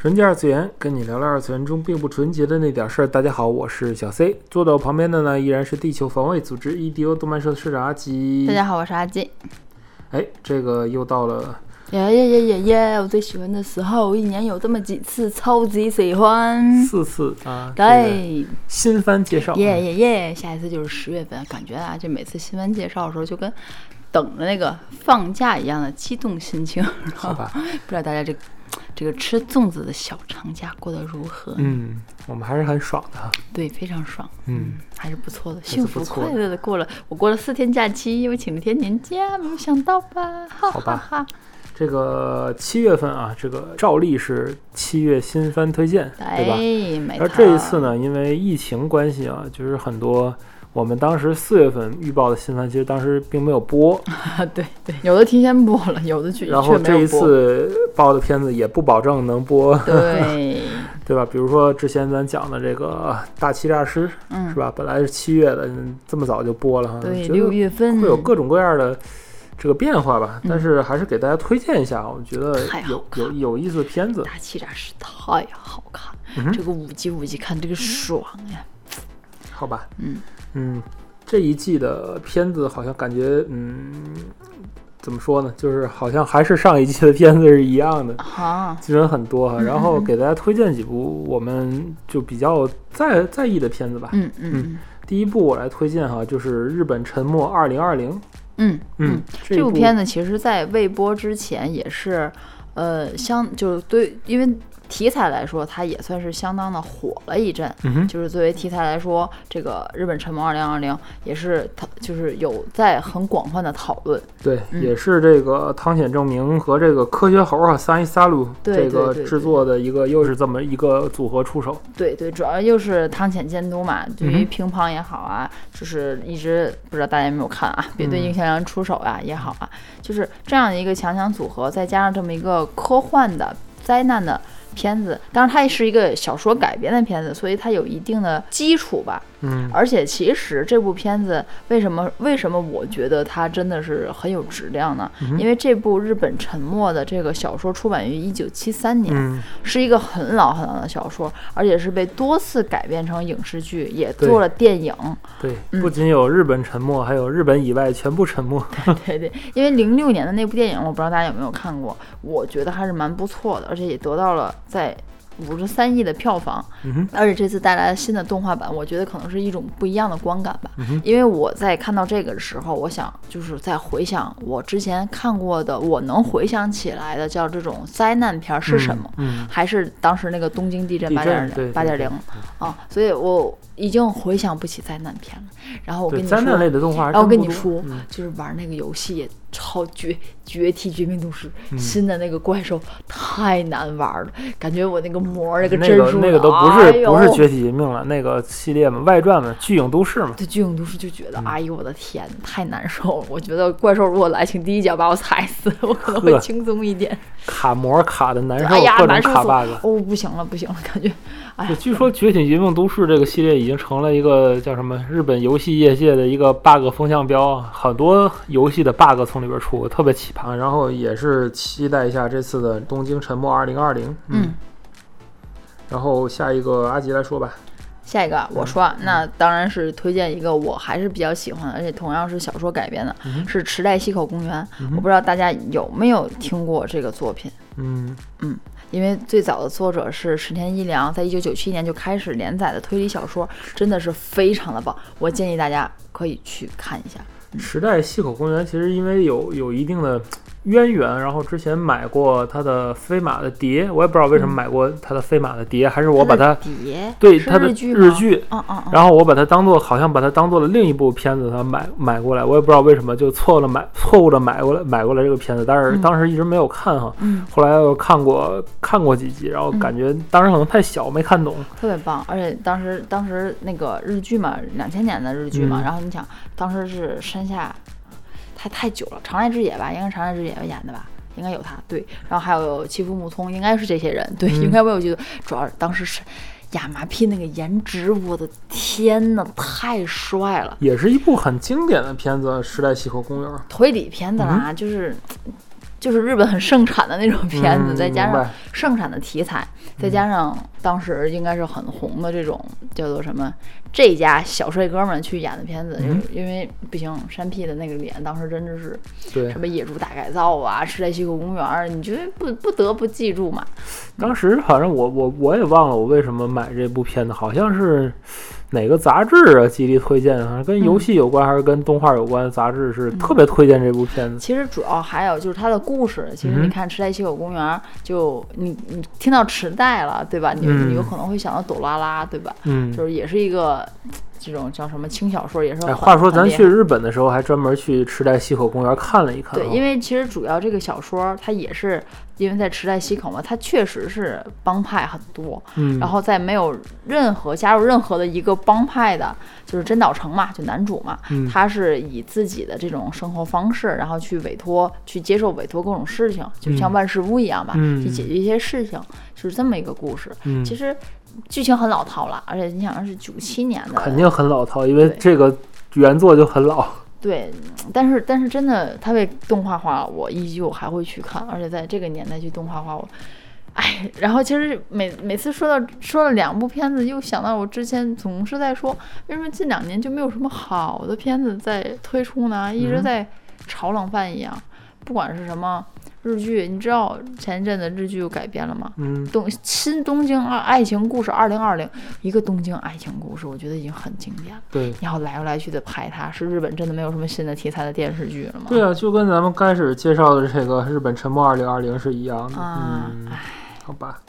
纯洁二次元，跟你聊聊二次元中并不纯洁的那点事儿。大家好，我是小 C，坐在我旁边的呢依然是地球防卫组织 EDO 动漫社的社长阿吉。大家好，我是阿吉。哎，这个又到了耶耶耶耶耶！我最喜欢的时候，一年有这么几次，超级喜欢。四次啊，对，新番介绍。耶耶耶！下一次就是十月份，感觉啊，这每次新番介绍的时候，就跟等着那个放假一样的激动心情。好吧，不知道大家这这个吃粽子的小长假过得如何？嗯，我们还是很爽的哈。对，非常爽，嗯，还是不错的，是幸福快乐的过了。我过了四天假期，又请了天年假，没有想到吧？哈好吧哈哈。这个七月份啊，这个照例是七月新番推荐，对吧？哎，没而。这一次呢，因为疫情关系啊，就是很多我们当时四月份预报的新番，其实当时并没有播。啊，对对，有的提前播了，有的却然后这一。次报的片子也不保证能播，对，对吧？比如说之前咱讲的这个《大欺诈师》，嗯是，吧？本来是七月的，嗯这么早就播了哈，对，六月份会有各种各样的这个变化吧。嗯但是还是给大家推荐一下，我觉得有有有意思的片子。大欺诈师太好看，嗯这个五集五集看这个爽呀，好吧，嗯嗯，这一季的片子好像感觉，嗯，怎么说呢？就是好像还是上一季的片子是一样的，啊，基本很多哈。嗯然后给大家推荐几部我们就比较在在意的片子吧。嗯嗯第一部我来推荐哈，就是日本沉没二零二零。嗯嗯，这这部片子其实在未播之前也是，呃，相就是对，因为题材来说，它也算是相当的火了一阵。嗯哼，就是作为题材来说，这个日本沉没二零二零也是它，就是有在很广泛的讨论。对，嗯也是这个汤显证明和这个科学猴啊三一萨鲁对这个制作的一个又是这么一个组合出手。对对，主要又是汤浅监督嘛，对于乒乓也好啊，就是一直不知道大家有没有看啊，别对嗯应向良出手呀、也好啊，就是这样的一个强强组合，再加上这么一个科幻的灾难的片子，当然它也是一个小说改编的片子，所以它有一定的基础吧。嗯而且其实这部片子为什么为什么我觉得它真的是很有质量呢？嗯因为这部日本沉默的这个小说出版于一九七三年。嗯，是一个很老很老的小说，而且是被多次改编成影视剧，也做了电影。对，嗯不仅有日本沉默，还有日本以外全部沉没。对对，因为零六年的那部电影，我不知道大家有没有看过，我觉得还是蛮不错的，而且也得到了在五十三亿的票房。嗯，而且这次带来了新的动画版，我觉得可能是一种不一样的观感吧。嗯因为我在看到这个的时候，我想就是在回想我之前看过的，我能回想起来的叫这种灾难片儿是什么。嗯？还是当时那个东京地震地八点零八点零啊，所以我已经回想不起灾难片了。然后我，跟你说，灾难类的动画然后跟你说，嗯就是玩那个游戏也超绝绝体绝命毒师、嗯新的那个怪兽太难玩了，感觉我那个膜那个那帧数个那个都不是不是绝体绝命了，那个系列嘛，外传嘛，巨影都市嘛。对巨影都市就觉嗯得，哎呦我的天，太难受了。我觉得怪兽如果来，请第一脚把我踩死，我可能会轻松一点。卡膜卡的难受，哎呀，各种难受卡 bug。哦，不行了，不行了，感觉，据说《绝体绝命都市》这个系列已经成了一个叫什么日本游戏业界的一个 bug 风向标啊，很多游戏的 bug 从里边出，特别奇葩。然后也是期待一下这次的东京沉没二零二零。嗯。然后下一个阿吉来说吧。下一个啊我说啊，那当然是推荐一个我还是比较喜欢的，而且同样是小说改编的，嗯是《池袋西口公园》。嗯我不知道大家有没有听过这个作品，嗯嗯因为最早的作者是石田一良，在一九九七年就开始连载的推理小说，真的是非常的棒。我建议大家可以去看一下。时代西口公园其实因为有有一定的渊源，然后之前买过他的飞马的碟，我也不知道为什么嗯买过他的飞马的碟，还是我把它碟对他的日剧吗？日剧，嗯嗯嗯，然后我把它当做好像把它当做了另一部片子，他买买过来，我也不知道为什么就错了买错误的买过来买过来这个片子，但是嗯。当时一直没有看哈，嗯，后来又看过看过几集，然后感觉当时可能太小没看懂，特别棒，而且当时当时那个日剧嘛，两千年的日剧嘛，嗯。然后你想当时是山下，太太久了，长濑智也吧，应该是长濑智也演的吧。应该有他对，然后还有欺负木聪，应该是这些人对，嗯应该没有记得。主要是当时是亚麻屁那个颜值，我的天呐，太帅了！也是一部很经典的片子，《时代西口公园》。推理片子啦，就是就是日本很盛产的那种片子，嗯再加上盛产的题材，再加上当时应该是很红的这种叫做什么这家小帅哥们去演的片子，就是嗯因为不行，山 P 的那个脸当时真的是对。什，么野猪大改造啊，时代西口公园，你觉得不不得不记住嘛？当时反正我我我也忘了我为什么买这部片子，好像是哪个杂志啊极力推荐，好像跟游戏有关还是跟动画有关的杂志是特别推荐这部片子。其实主要还有就是它的故事。其实嗯你看《池袋西口公园》，就你你听到池袋了，对吧？你嗯你有可能会想到朵拉拉，对吧？嗯，就是也是一个这种叫什么轻小说，也是哎，话说咱去日本的时候还专门去池袋西口公园看了一看啊。对，因为其实主要这个小说它也是因为在池袋西口嘛，它确实是帮派很多，嗯，然后在没有任何加入任何的一个帮派的，就是真岛城嘛，就男主嘛，嗯他是以自己的这种生活方式，然后去委托、去接受委托各种事情，就像嗯万事屋一样吧，嗯去解决一些事情，就是这么一个故事。嗯其实剧情很老套了，而且你想是九七年的，肯定很老套，因为这个原作就很老。对，但是但是真的，它被动画化了，我依旧还会去看，而且在这个年代去动画化，我，哎，然后其实每每次说到说了两部片子，又想到我之前总是在说，为什么近两年就没有什么好的片子在推出呢？一直嗯在炒冷饭一样，不管是什么日剧，你知道前一阵子日剧又改编了吗？嗯，东新东京爱爱情故事二零二零，一个东京爱情故事，我觉得已经很经典了。对。然后来来去的拍它，是日本真的没有什么新的题材的电视剧了吗？对啊，就跟咱们开始介绍的这个《日本沉默二零二零》是一样的。啊，嗯，唉，好吧。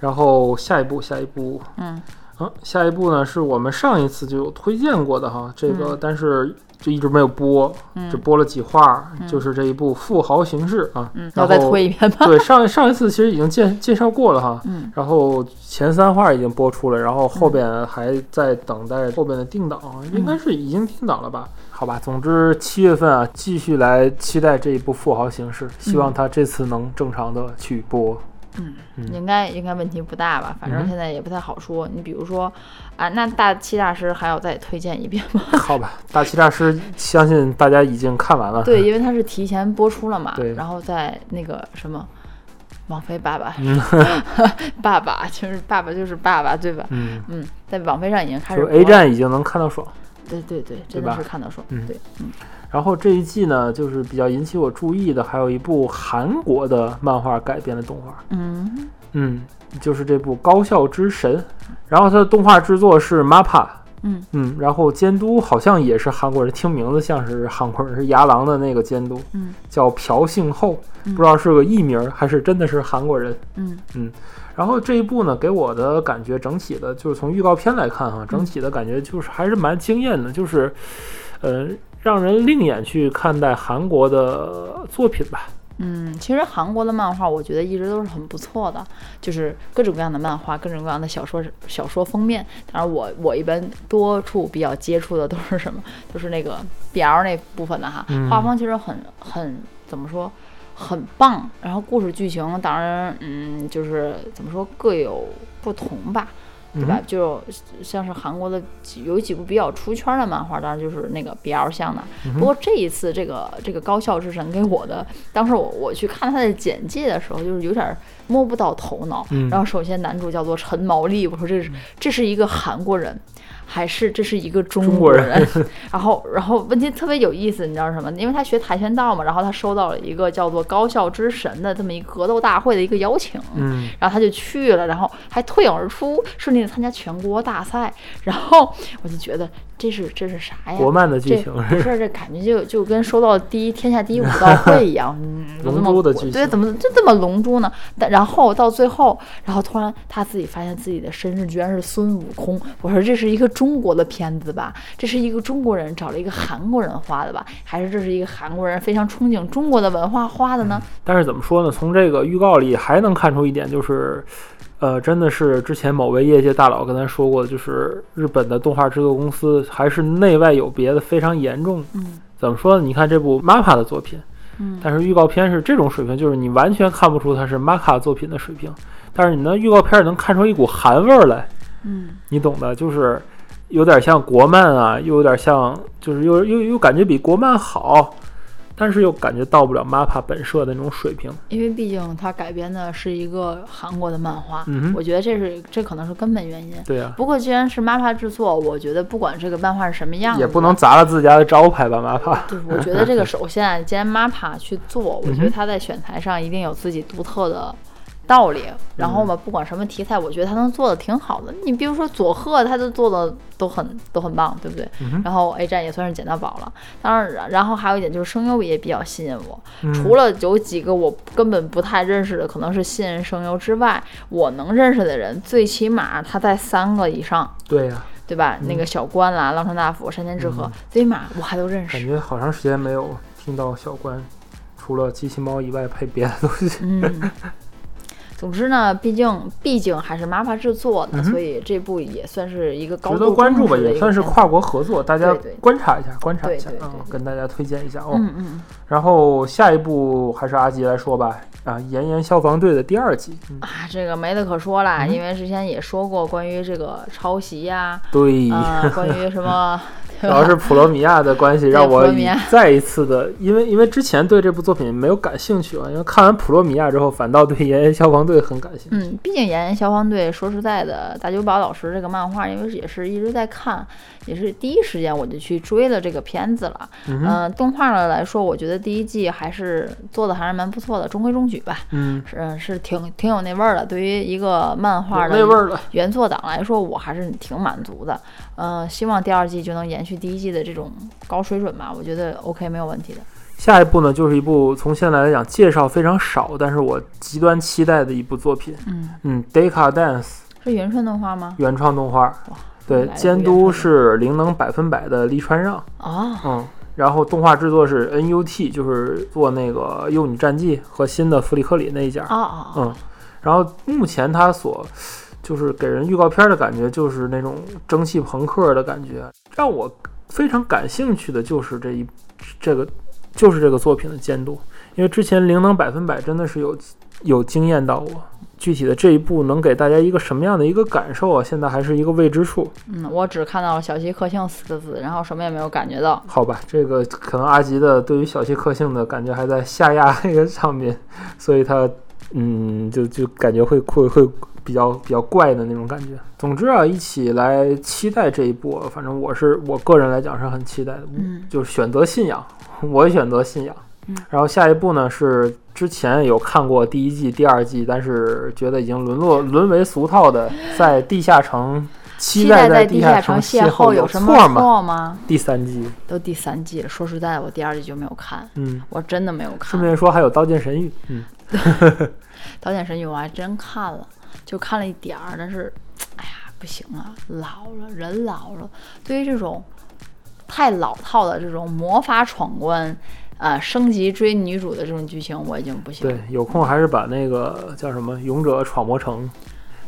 然后下一步，下一步，嗯啊，下一步呢是我们上一次就有推荐过的哈，这个、嗯但是就一直没有播，嗯只播了几话，嗯就是这一部《富豪形式》啊。嗯，要再然后推一遍吗？对，上上一次其实已经介介绍过了哈。嗯然后前三话已经播出了，然后后边还在等待后边的定档，应该是已经定档了吧？好吧，总之七月份啊，继续来期待这一部《富豪形式》，希望他这次能正常的去播。嗯，嗯应该应该问题不大吧？反正嗯现在也不太好说。你比如说啊，那大七大师还要再推荐一遍吗？好吧，大欺诈师相信大家已经看完了。对，因为它是提前播出了嘛，对然后在那个什么。网飞爸爸，嗯 爸爸就是爸爸就是爸爸，对吧？嗯，嗯，在网飞上已经开始 A，站已经能看到爽。对对对，真的是看到爽，嗯对，嗯然后这一季呢，就是比较引起我注意的，还有一部韩国的漫画改编的动画。嗯。嗯，就是这部《高校之神》，然后它的动画制作是 MAPPA，嗯。嗯，然后监督好像也是韩国人，听名字像是韩国人，是牙狼的那个监督，嗯。叫朴信厚，嗯。不知道是个艺名儿还是真的是韩国人。嗯。然后这一部呢，给我的感觉整体的，就是从预告片来看哈，整体的感觉就是还是蛮惊艳的，就是，呃，让人另眼去看待韩国的作品吧。嗯，其实韩国的漫画我觉得一直都是很不错的，就是各种各样的漫画，各种各样的小说小说封面。当然我我一般多处比较接触的都是什么，就是那个 BL 那部分的哈，嗯画风其实很很怎么说，很棒。然后故事剧情当然嗯就是怎么说各有不同吧。对吧？就像是韩国的有几部比较出圈的漫画，当然就是那个 BL 向的。嗯不过这一次这个这个高校之神给我的，当时我我去看他的简介的时候，就是有点摸不到头脑。嗯然后首先男主叫做陈毛利，我说这是这是一个韩国人。还是这是一个中中国人人，然后然后问题特别有意思，你知道什么？因为他学跆拳道嘛，然后他收到了一个叫做高校之神的这么一个格斗大会的一个邀请，嗯然后他就去了，然后还脱颖而出，顺利的参加全国大赛。然后我就觉得这是这是啥呀？国漫的剧这情不是 这感觉就就跟收到第一天下第一武道会一样，嗯，龙珠的剧情对，怎么就这么龙珠呢？但然后到最后，然后突然他自己发现自己的身世居然是孙悟空。我说这是一个中国的片子吧？这是一个中国人找了一个韩国人画的吧？还是这是一个韩国人非常憧憬中国的文化画的呢？但是怎么说呢？从这个预告里还能看出一点，就是，呃，真的是之前某位业界大佬跟咱说过的，就是日本的动画制作公司还是内外有别的非常严重。嗯怎么说呢？你看这部 MAPPA 的作品，嗯但是预告片是这种水平，就是你完全看不出它是 MAPPA 作品的水平，但是你那预告片能看出一股韩味儿来，嗯你懂的，就是有点像国漫啊，又有点像，就是又又又感觉比国漫好，但是又感觉到不了 MAPPA 本社的那种水平。因为毕竟它改编的是一个韩国的漫画，嗯我觉得这是这可能是根本原因。对啊、不过既然是 MAPPA 制作，我觉得不管这个漫画是什么样子，也不能砸了自家的招牌吧，MAPPA。对，我觉得这个首先啊，既然 MAPPA 去做，我觉得他在选材上一定有自己独特的道理。然后嗯吧，不管什么题材，我觉得他能做的挺好的。你比如说佐贺，他都做的都很都很棒，对不对？嗯然后 A 站也算是捡到宝了。当然，然后还有一点就是声优也比较吸引我。嗯除了有几个我根本不太认识的，可能是新人声优之外，我能认识的人，最起码他在三个以上。对呀、对吧？那个嗯小关啦、浪川大辅、山田智和，最起码我还都认识。感觉好长时间没有听到小关除了机器猫以外配别的东西。嗯，总之呢，毕竟毕竟还是 MAPPA 制作的，嗯所以这部也算是一个高值度得关注吧，也算是跨国合作，大家观察一下，观察一下啊对对对，跟大家推荐一下哦。嗯嗯。然后下一部还是阿吉来说吧，啊，《炎炎消防队》的第二季，嗯。啊，这个没得可说啦，嗯因为之前也说过关于这个抄袭呀、对，啊，关于什么，主要是普罗米亚的关系，让我再一次的，因为因为之前对这部作品没有感兴趣啊，因为看完普罗米亚之后，反倒对《炎炎消防队》很感兴趣。嗯，毕竟《炎炎消防队》，说实在的，大久保老师这个漫画，因为也是一直在看，也是第一时间我就去追了这个片子了。嗯动画呢来说，我觉得第一季还是做的还是蛮不错的，中规中矩吧。嗯，是是挺挺有那味儿的。对于一个漫画的。原作党来说，我还是挺满足的。嗯、希望第二季就能延续第一季的这种高水准吧，我觉得 OK 没有问题的。下一部呢，就是一部从现在来讲介绍非常少，但是我极端期待的一部作品。嗯，嗯，Deca Dance》是原创动画吗？原创动画，对监督是灵能百分百的利川让。哦，嗯，然后动画制作是 NUT，就是做那个《幼女战记》和新的弗里克里那一家。哦哦，嗯，然后目前他所就是给人预告片的感觉，就是那种蒸汽朋克的感觉，让我非常感兴趣的就是这一这个就是这个作品的监督，因为之前《灵能百分百》真的是有有惊艳到我。具体的这一部能给大家一个什么样的一个感受啊？现在还是一个未知数。嗯，我只看到了小西克幸四个字，然后什么也没有感觉到。好吧，这个可能阿吉的对于小西克性的感觉还在下压那个上面，所以他嗯，就就感觉会会会比较比较怪的那种感觉。总之啊，一起来期待这一部，反正我是我个人来讲是很期待的，嗯就是选择信仰，我选择信仰。嗯然后下一部呢是之前有看过第一季、第二季，但是觉得已经沦落沦为俗套的，在地下城期待在地下城邂逅有什么错吗？第三季，都第三季了，说实在的，我第二季就没有看，嗯。我真的没有看顺。便说，还有《刀剑神域》，嗯，《刀剑神域》我还真看了，就看了一点儿，但是，哎呀，不行啊，老了，人老了，对于这种太老套的这种魔法闯关，呃，升级追女主的这种剧情，我已经不行了对。，有空还是把那个叫什么《勇者闯魔城》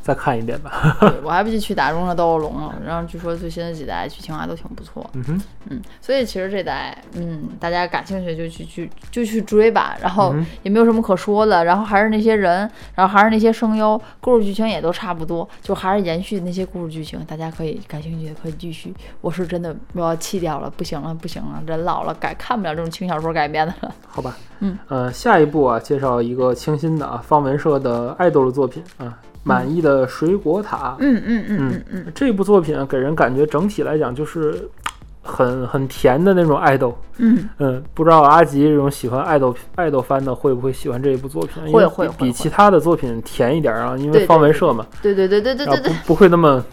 再看一遍吧。对我还不去去打中了斗恶龙了，然后据说最新的几代剧情还都挺不错。嗯哼，嗯，所以其实这代，嗯，大家感兴趣就去去就去追吧，然后也没有什么可说的，然后还是那些人，然后还是那些声优，故事剧情也都差不多，就还是延续那些故事剧情，大家可以感兴趣的可以继续。我是真的我要弃掉了，不行了，不行了，人老了改看不了这种轻小说改编的了。好吧。嗯，呃，下一步啊，介绍一个清新的啊，方文社的爱豆的作品啊，《满意的水果塔》。嗯嗯嗯嗯嗯，这部作品啊，给人感觉整体来讲就是 很很甜的那种爱豆。嗯，嗯，不知道阿吉这种喜欢爱豆爱豆番的会不会喜欢这一部作品？会会比其他的作品甜一点啊，因为方文社嘛，对对对对对对对，不会那么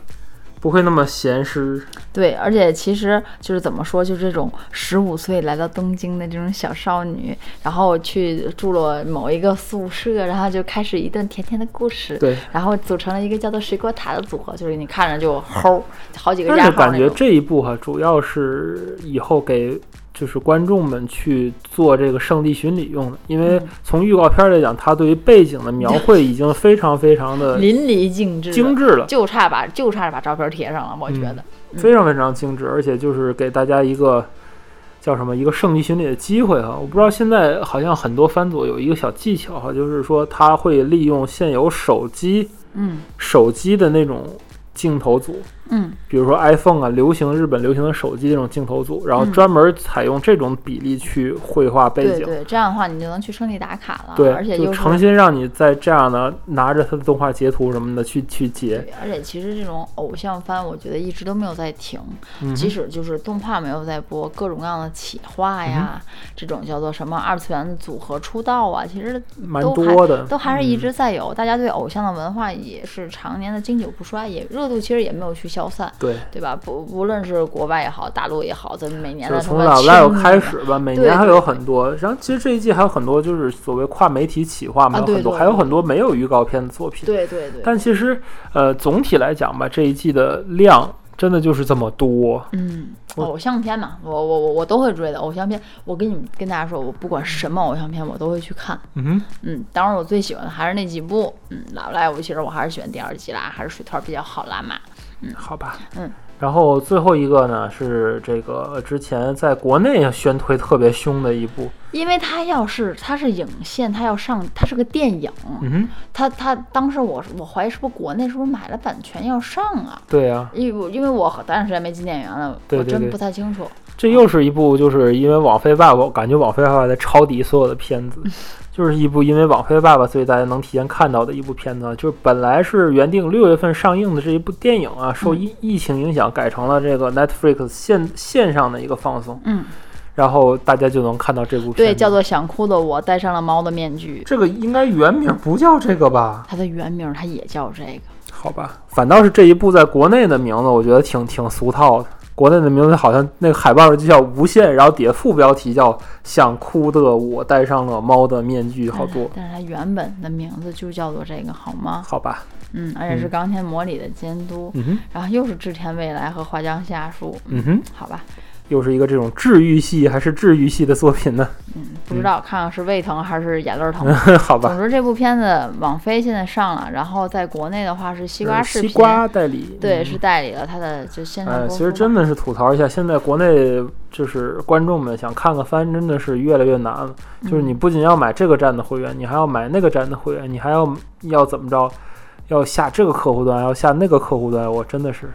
不会那么闲湿。对，而且其实就是怎么说，就这种十五岁来到东京的这种小少女，然后去住了某一个宿舍，然后就开始一段甜甜的故事。对，然后组成了一个叫做水果塔的组合，就是你看着就齁，好几个但加是感觉。这一部哈，主要是以后给就是观众们去做这个圣地巡礼用的，因为嗯从预告片来讲，它对于背景的描绘已经非常非常的淋漓尽致，精致了，就差把就差把照片贴上了，我觉得。嗯非常非常精致，而且就是给大家一个叫什么一个圣地巡礼的机会哈。我不知道现在好像很多番组有一个小技巧哈，就是说他会利用现有手机嗯手机的那种镜头组，嗯，比如说 iPhone 啊，流行日本流行的手机这种镜头组，然后嗯。专门采用这种比例去绘画背景。对对，这样的话你就能去圣地打卡了，对，而且就诚心让你在这样的拿着它的动画截图什么的去去截，对，而且其实这种偶像番，我觉得一直都没有在停，嗯即使就是动画没有在播，各种各样的企划呀，嗯这种叫做什么二次元的组合出道啊，其实蛮多的，都还是一嗯。直在有。大家对偶像的文化也是常年的经久不衰，也热度其实也没有去消散，对。对吧？不不论是国外也好，大陆也好，咱们每年的从老赖青的开始吧，每年还有很多。然后其实这一季还有很多就是所谓跨媒体企划嘛，啊对有很多，还有很多没有预告片的作品。对对对，但其实呃，总体来讲吧，这一季的量真的就是这么多。嗯，偶像片嘛，我我我我都会追的。偶像片，我跟你们跟大家说，我不管什么偶像片，我都会去看。嗯，嗯，当然我最喜欢的还是那几部。嗯，老赖，我其实我还是喜欢第二季啦，还是水团比较好啦嘛。嗯好吧。嗯。然后最后一个呢是这个之前在国内宣推特别凶的一部，因为它要是它是影线，它要上，它是个电影，嗯哼，它它当时我我怀疑是不是国内是不是买了版权要上啊？对呀、因为我因为我很长时间没进电影院了，对对对我真不太清楚。这又是一部就是因为网飞爸爸，我感觉网飞爸爸在抄底所有的片子，就是一部因为网飞爸爸，所以大家能提前看到的一部片子。就是本来是原定六月份上映的这一部电影啊，受疫疫情影响改成了这个 Netflix 线线上的一个放送，嗯，然后大家就能看到这部片。对，叫做想哭的我戴上了猫的面具。这个应该原名不叫这个吧？它的原名它也叫这个。好吧，反倒是这一部在国内的名字，我觉得挺挺俗套的。国内的名字好像那个海报上就叫无限，然后底下副标题叫“想哭的我戴上了猫的面具”，好多。但是它原本的名字就叫做这个，好吗？好吧，嗯，而且是钢铁魔里的监督，嗯哼，然后又是织田未来和花江夏树，嗯哼，好吧，又是一个这种治愈系还是治愈系的作品呢？嗯，不知道看看是胃疼还是眼泪儿疼。好吧总，之这部片子网飞现在上了，然后在国内的话是西瓜视西频，瓜代理，对，嗯是代理了它的就线上哎，播其实真的是吐槽一下，现在国内就是观众们想看个番，真的是越来越难了。就是你嗯不仅要买这个站的会员，你还要买那个站的会员，你还要要怎么着？要下这个客户端，要下那个客户端，我真的是，嗨，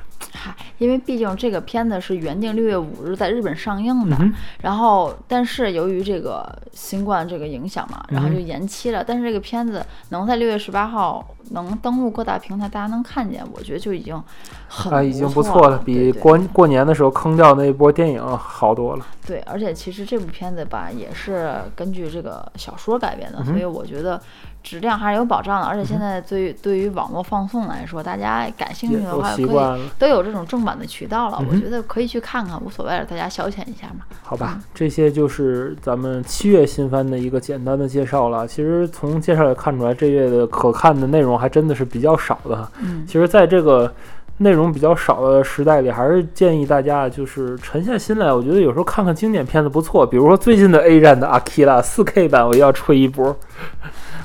因为毕竟这个片子是原定六月五日在日本上映的，嗯然后但是由于这个新冠这个影响嘛，然后就嗯延期了。但是这个片子能在六月十八号能登陆各大平台，大家能看见，我觉得就已经很啊，已经不错错了，比过过年的时候坑掉那一波电影好多了。对，而且其实这部片子吧，也是根据这个小说改编的，嗯所以我觉得质量还是有保障的。而且现在对于对于网络放送来说，大家感兴趣的话，可以习惯了，都有这种正版的渠道了，嗯我觉得可以去看看，无所谓了，大家消遣一下嘛。好吧，嗯这些就是咱们七月新番的一个简单的介绍了。其实从介绍也看出来，这月的可看的内容还真的是比较少的。嗯，其实，在这个内容比较少的时代里，还是建议大家就是沉下心来。我觉得有时候看看经典片子不错，比如说最近的 A 站的《阿基拉》四 K 版，我要吹一波。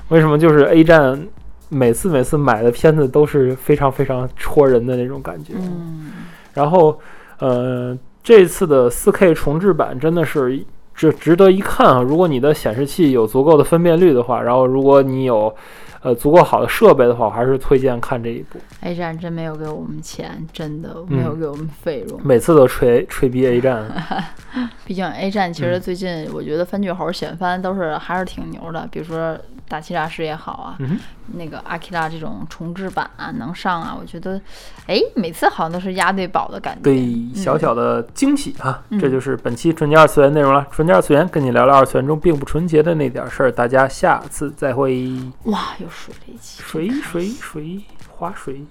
为什么？就是 A 站每次每次买的片子都是非常非常戳人的那种感觉。嗯，然后，呃，这次的 4K 重制版真的是值值得一看啊！如果你的显示器有足够的分辨率的话，然后如果你有呃足够好的设备的话，我还是推荐看这一部。A 站真没有给我们钱，真的没有嗯给我们费用。每次都吹吹逼 A 站，毕竟 A 站其实嗯最近我觉得番剧猴选番都是还是挺牛的，比如说大欺诈师也好啊，嗯那个阿基拉这种重制版啊能上啊，我觉得，哎，每次好像都是押对宝的感觉。对嗯小小的惊喜啊！嗯这就是本期纯洁二次元内容了。纯洁二次元跟你聊聊二次元中并不纯洁的那点事儿，大家下次再会。哇，又水了一期，水水心水，划水。